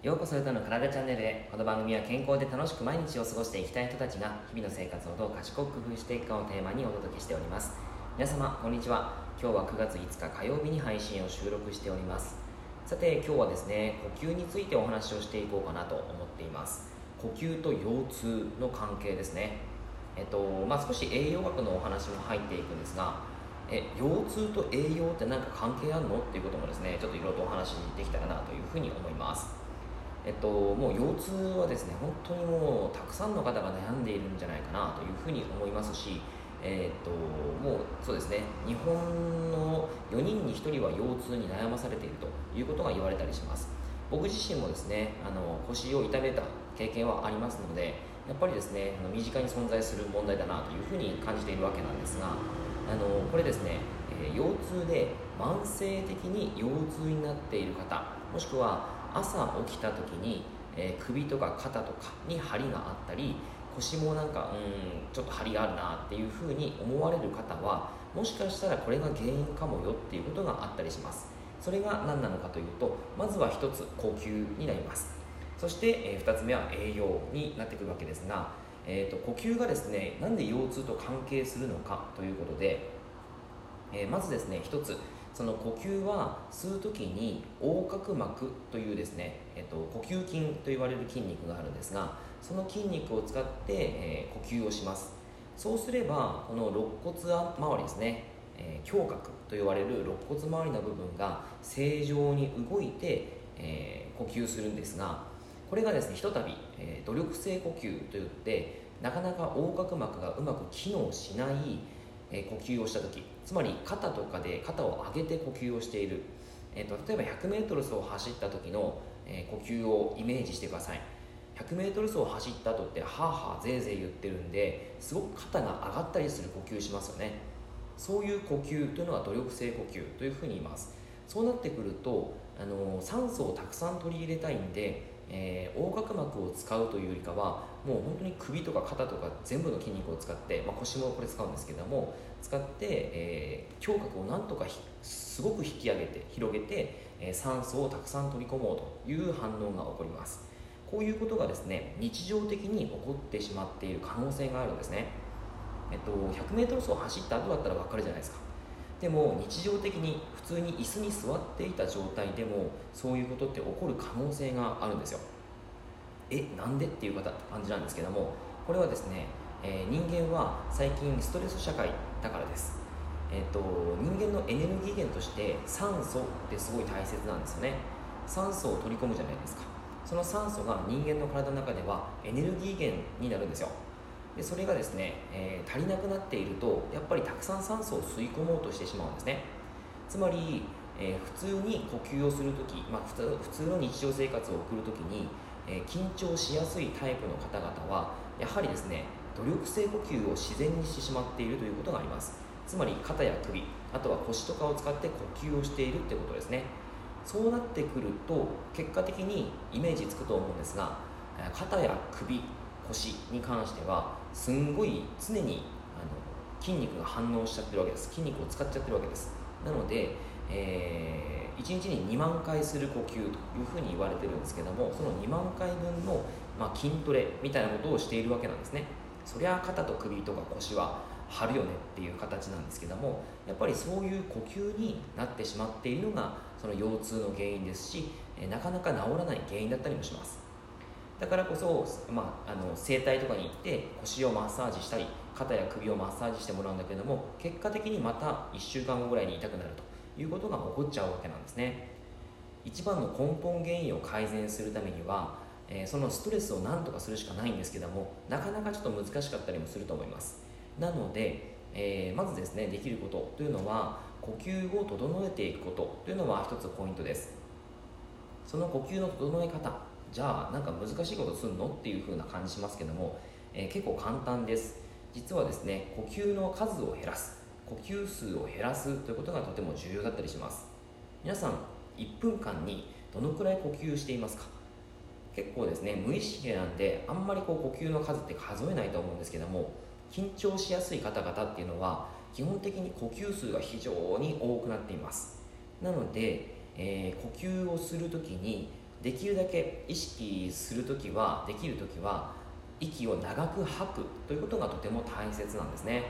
ようこそ歌の体チャンネルへこの番組は健康で楽しく毎日を過ごしていきたい人たちが日々の生活をどう賢く工夫していくかをテーマにお届けしております。皆様こんにちは。今日は9月5日火曜日に配信を収録しております。さて今日はですね呼吸についてお話をしていこうかなと思っています。呼吸と腰痛の関係ですね。えっとまあ少し栄養学のお話も入っていくんですがえ腰痛と栄養って何か関係あるの？っていうこともですねちょっといろいろとお話できたらなというふうに思います。えっと、もう腰痛はですね本当にもうたくさんの方が悩んでいるんじゃないかなというふうに思いますし、えっと、もうそうですね日本の4人に1人は腰痛に悩まされているということが言われたりします。僕自身もですねあの腰を痛めた経験はありますのでやっぱりですねあの身近に存在する問題だなというふうに感じているわけなんですがあのこれですね、え、腰痛で慢性的に腰痛になっている方もしくは朝起きた時に、えー、首とか肩とかに張りがあったり腰もなんかうんちょっと張りがあるなっていうふうに思われる方はもしかしたらこれが原因かもよっていうことがあったりします。それが何なのかというとまずは1つ呼吸になります。そして、えー、2つ目は栄養になってくるわけですが、えーと、呼吸がですねなんで腰痛と関係するのかということで、えー、まずですね1つその呼吸は吸う時に横隔膜というですね、えっと、呼吸筋と言われる筋肉があるんですがその筋肉を使って、えー、呼吸をします。そうすればこの肋骨周りですね、えー、胸郭と言われる肋骨周りの部分が正常に動いて、えー、呼吸するんですがこれがですねひとたび、えー、努力性呼吸といってなかなか横隔膜がうまく機能しないえ呼吸をした時つまり肩とかで肩を上げて呼吸をしている、えーと、例えば 100m 走を走った時の、え呼吸をイメージしてください。100m 走を走った後ってはあはあぜいぜい言ってるんですごく肩が上がったりする呼吸しますよね。そういう呼吸というのが努力性呼吸というふうに言います。そうなってくるとあの酸素をたくさん取り入れたいんでえー、横隔膜を使うというよりかはもう本当に首とか肩とか全部の筋肉を使って、まあ、腰もこれ使うんですけども使って、えー、胸郭をなんとかすごく引き上げて広げて、えー、酸素をたくさん取り込もうという反応が起こります。こういうことがですね日常的に起こってしまっている可能性があるんですね。えっと 100m 走走った後だったら分かるじゃないですか。でも日常的に普通に椅子に座っていた状態でもそういうことって起こる可能性があるんですよ。えなんでっていう方って感じなんですけどもこれはですね、えー、人間は最近ストレス社会だからです。えっ、ー、と人間のエネルギー源として酸素ってすごい大切なんですよね。酸素を取り込むじゃないですか。その酸素が人間の体の中ではエネルギー源になるんですよ。でそれがですね、えー、足りなくなっているとやっぱりたくさん酸素を吸い込もうとしてしまうんですね。つまり、えー、普通に呼吸をするとき、まあ、普通の日常生活を送るときに、えー、緊張しやすいタイプの方々はやはりですね努力性呼吸を自然にしてしまっているということがあります。つまり肩や首あとは腰とかを使って呼吸をしているってことですね。そうなってくると結果的にイメージつくと思うんですが肩や首腰に関してはすんごい常にあの筋肉が反応しちゃってるわけです。筋肉を使っちゃってるわけです。なので、えー、1日に2万回する呼吸というふうに言われてるんですけどもその2万回分の、まあ、筋トレみたいなことをしているわけなんですね。そりゃ肩と首とか腰は張るよねっていう形なんですけどもやっぱりそういう呼吸になってしまっているのがその腰痛の原因ですしなかなか治らない原因だったりもします。だからこそ、まあ、あの整体とかに行って腰をマッサージしたり肩や首をマッサージしてもらうんだけども結果的にまた1週間後ぐらいに痛くなるということが起こっちゃうわけなんですね。一番の根本原因を改善するためには、えー、そのストレスを何とかするしかないんですけどもなかなかちょっと難しかったりもすると思います。なので、えー、まずですねできることというのは呼吸を整えていくことというのは一つポイントです。その呼吸の整え方じゃあなんか難しいことすんのっていう風な感じしますけども、えー、結構簡単です。実はですね呼吸の数を減らす。呼吸数を減らすということがとても重要だったりします。皆さん1分間にどのくらい呼吸していますか？結構ですね無意識なんであんまりこう呼吸の数って数えないと思うんですけども緊張しやすい方々っていうのは基本的に呼吸数が非常に多くなっています。なので、えー、呼吸をする時にできるだけ意識する時はできる時は息を長く吐くということがとても大切なんですね。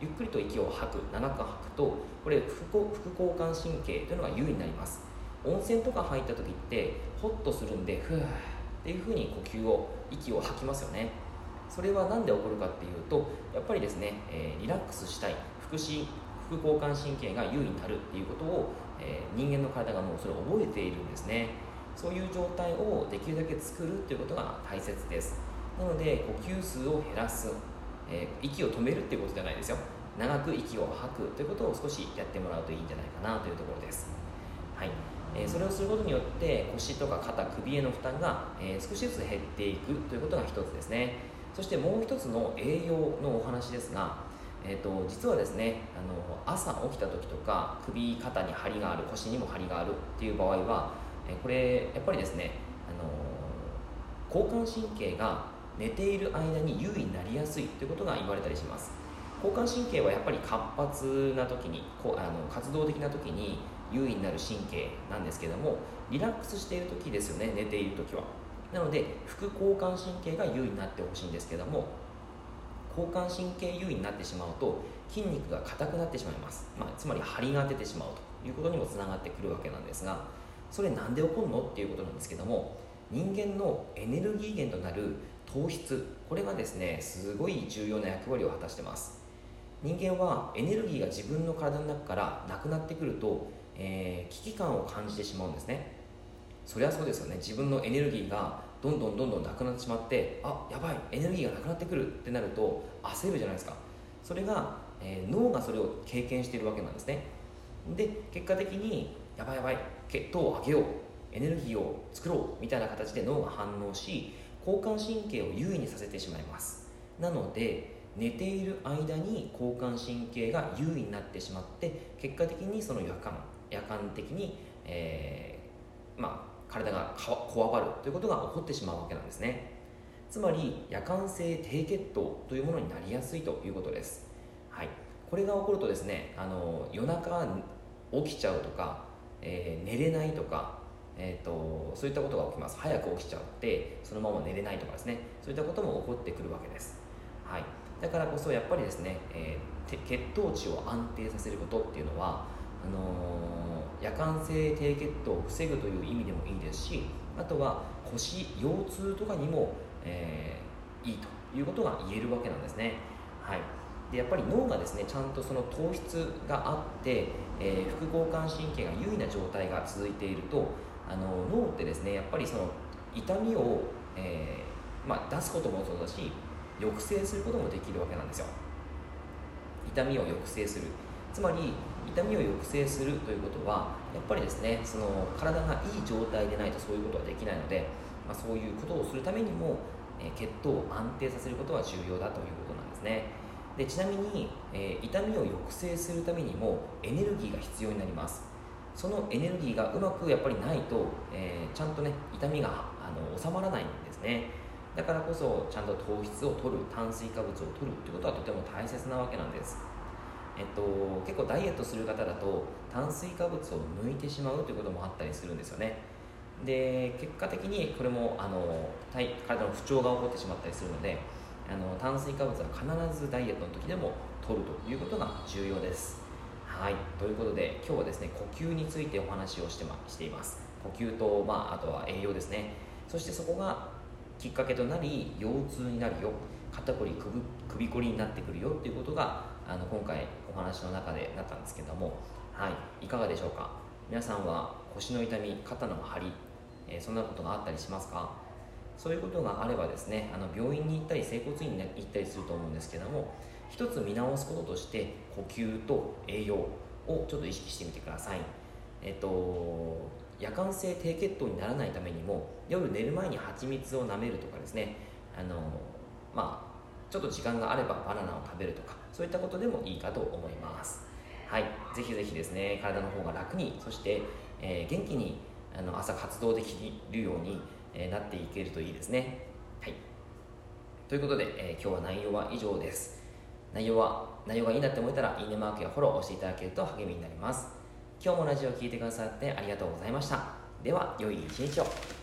ゆっくりと息を吐く。長く吐くとこれ副交感神経というのが優位になります。温泉とか入った時ってホッとするんでふーっていうふうに呼吸を息を吐きますよね。それは何で起こるかっていうとやっぱりですね、えー、リラックスしたい。腹式副交感神経が優位になるっていうことを、えー、人間の体がもうそれを覚えているんですね。そういう状態をできるだけ作るっていうことが大切です。なので呼吸数を減らす、えー、息を止めるっていうことじゃないですよ。長く息を吐くということを少しやってもらうといいんじゃないかなというところです。はい。えそれをすることによって腰とか肩首への負担が、え少しずつ減っていくということが一つですね。そしてもう一つの栄養のお話ですが、えーと、実はですねあの朝起きた時とか首肩に張りがある腰にも張りがあるっていう場合は、えこれやっぱりですねあの交感神経が寝ている間に優位になりやすいということが言われたりします。交感神経はやっぱり活発な時にこあの活動的な時に優位になる神経なんですけどもリラックスしている時ですよね寝ている時は。なので副交感神経が優位になってほしいんですけども交感神経優位になってしまうと筋肉が硬くなってしまいます、まあ、つまり張りが出てしまうということにもつながってくるわけなんですがそれなんで起こるのっていうことなんですけども人間のエネルギー源となる糖質これがですねすごい重要な役割を果たしてます。人間はエネルギーが自分の体の中からなくなってくるとえー、危機感を感じてしまうんですね。そりゃそうですよね。自分のエネルギーがどんどんどんどんなくなってしまってあやばいエネルギーがなくなってくるってなると焦るじゃないですか。それが、えー、脳がそれを経験しているわけなんですね。で結果的にやばいやばい血糖を上げようエネルギーを作ろうみたいな形で脳が反応し交感神経を優位にさせてしまいます。なので寝ている間に交感神経が優位になってしまって結果的にその夜間夜間的に、えー、まあ、体がこわばるということが起こってしまうわけなんですね。つまり夜間性低血糖というものになりやすいということです、はい、これが起こるとですねあの夜中起きちゃうとか、えー、寝れないとかえーと、そういったことが起きます。早く起きちゃってそのまま寝れないとかですね。そういったことも起こってくるわけです、はい、だからこそやっぱりですね、えー、血糖値を安定させることっていうのはあのー、夜間性低血糖を防ぐという意味でもいいですしあとは腰腰痛とかにも、えー、いいということが言えるわけなんですね、はい、でやっぱり脳がですねちゃんとその糖質があって、えー、副交感神経が優位な状態が続いているとあの脳ってですねやっぱりその痛みを、えーまあ、出すこともそうだし抑制することもできるわけなんですよ。痛みを抑制する。つまり痛みを抑制するということはやっぱりですねその体がいい状態でないとそういうことはできないので、まあ、そういうことをするためにも、え、血糖を安定させることは重要だということなんですね。でちなみに、えー、痛みを抑制するためにもエネルギーが必要になります。そのエネルギーがうまくやっぱりないと、えー、ちゃんとね痛みがあの収まらないんですね。だからこそちゃんと糖質を取る炭水化物を取るってことはとても大切なわけなんです。えっと、結構ダイエットする方だと炭水化物を抜いてしまうということもあったりするんですよね。で結果的にこれもあの体体の不調が起こってしまったりするのであの炭水化物は必ずダイエットの時でも取るということが重要です。はい。ということで今日はですね呼吸についてお話をして,、ま、しています。呼吸と、まあ、あとは栄養ですね。そしてそこがきっかけとなり腰痛になるよ。肩こり首首こりになってくるよっていうことがあの今回お話の中でなったんですけども、はい、いかがでしょうか？皆さんは腰の痛み肩の張り、えー、そんなことがあったりしますか？そういうことがあればですねあの病院に行ったり整骨院に行ったりすると思うんですけども一つ見直すこととして呼吸と栄養をちょっと意識してみてください。えっと夜間性低血糖にならないためにも夜寝る前に蜂蜜を舐めるとかですねあのまあちょっと時間があればバナナを食べるとかそういったことでもいいかと思います。はい。ぜひぜひですね体の方が楽にそして、えー、元気にあの朝活動できるように、え、なっていけるといいですね。はい。ということで、えー、今日は内容は以上です。内容は内容がいいなって思えたらいいねマークやフォローを押していただけると励みになります。今日もラジオを聴いてくださってありがとうございました。では良い一日を。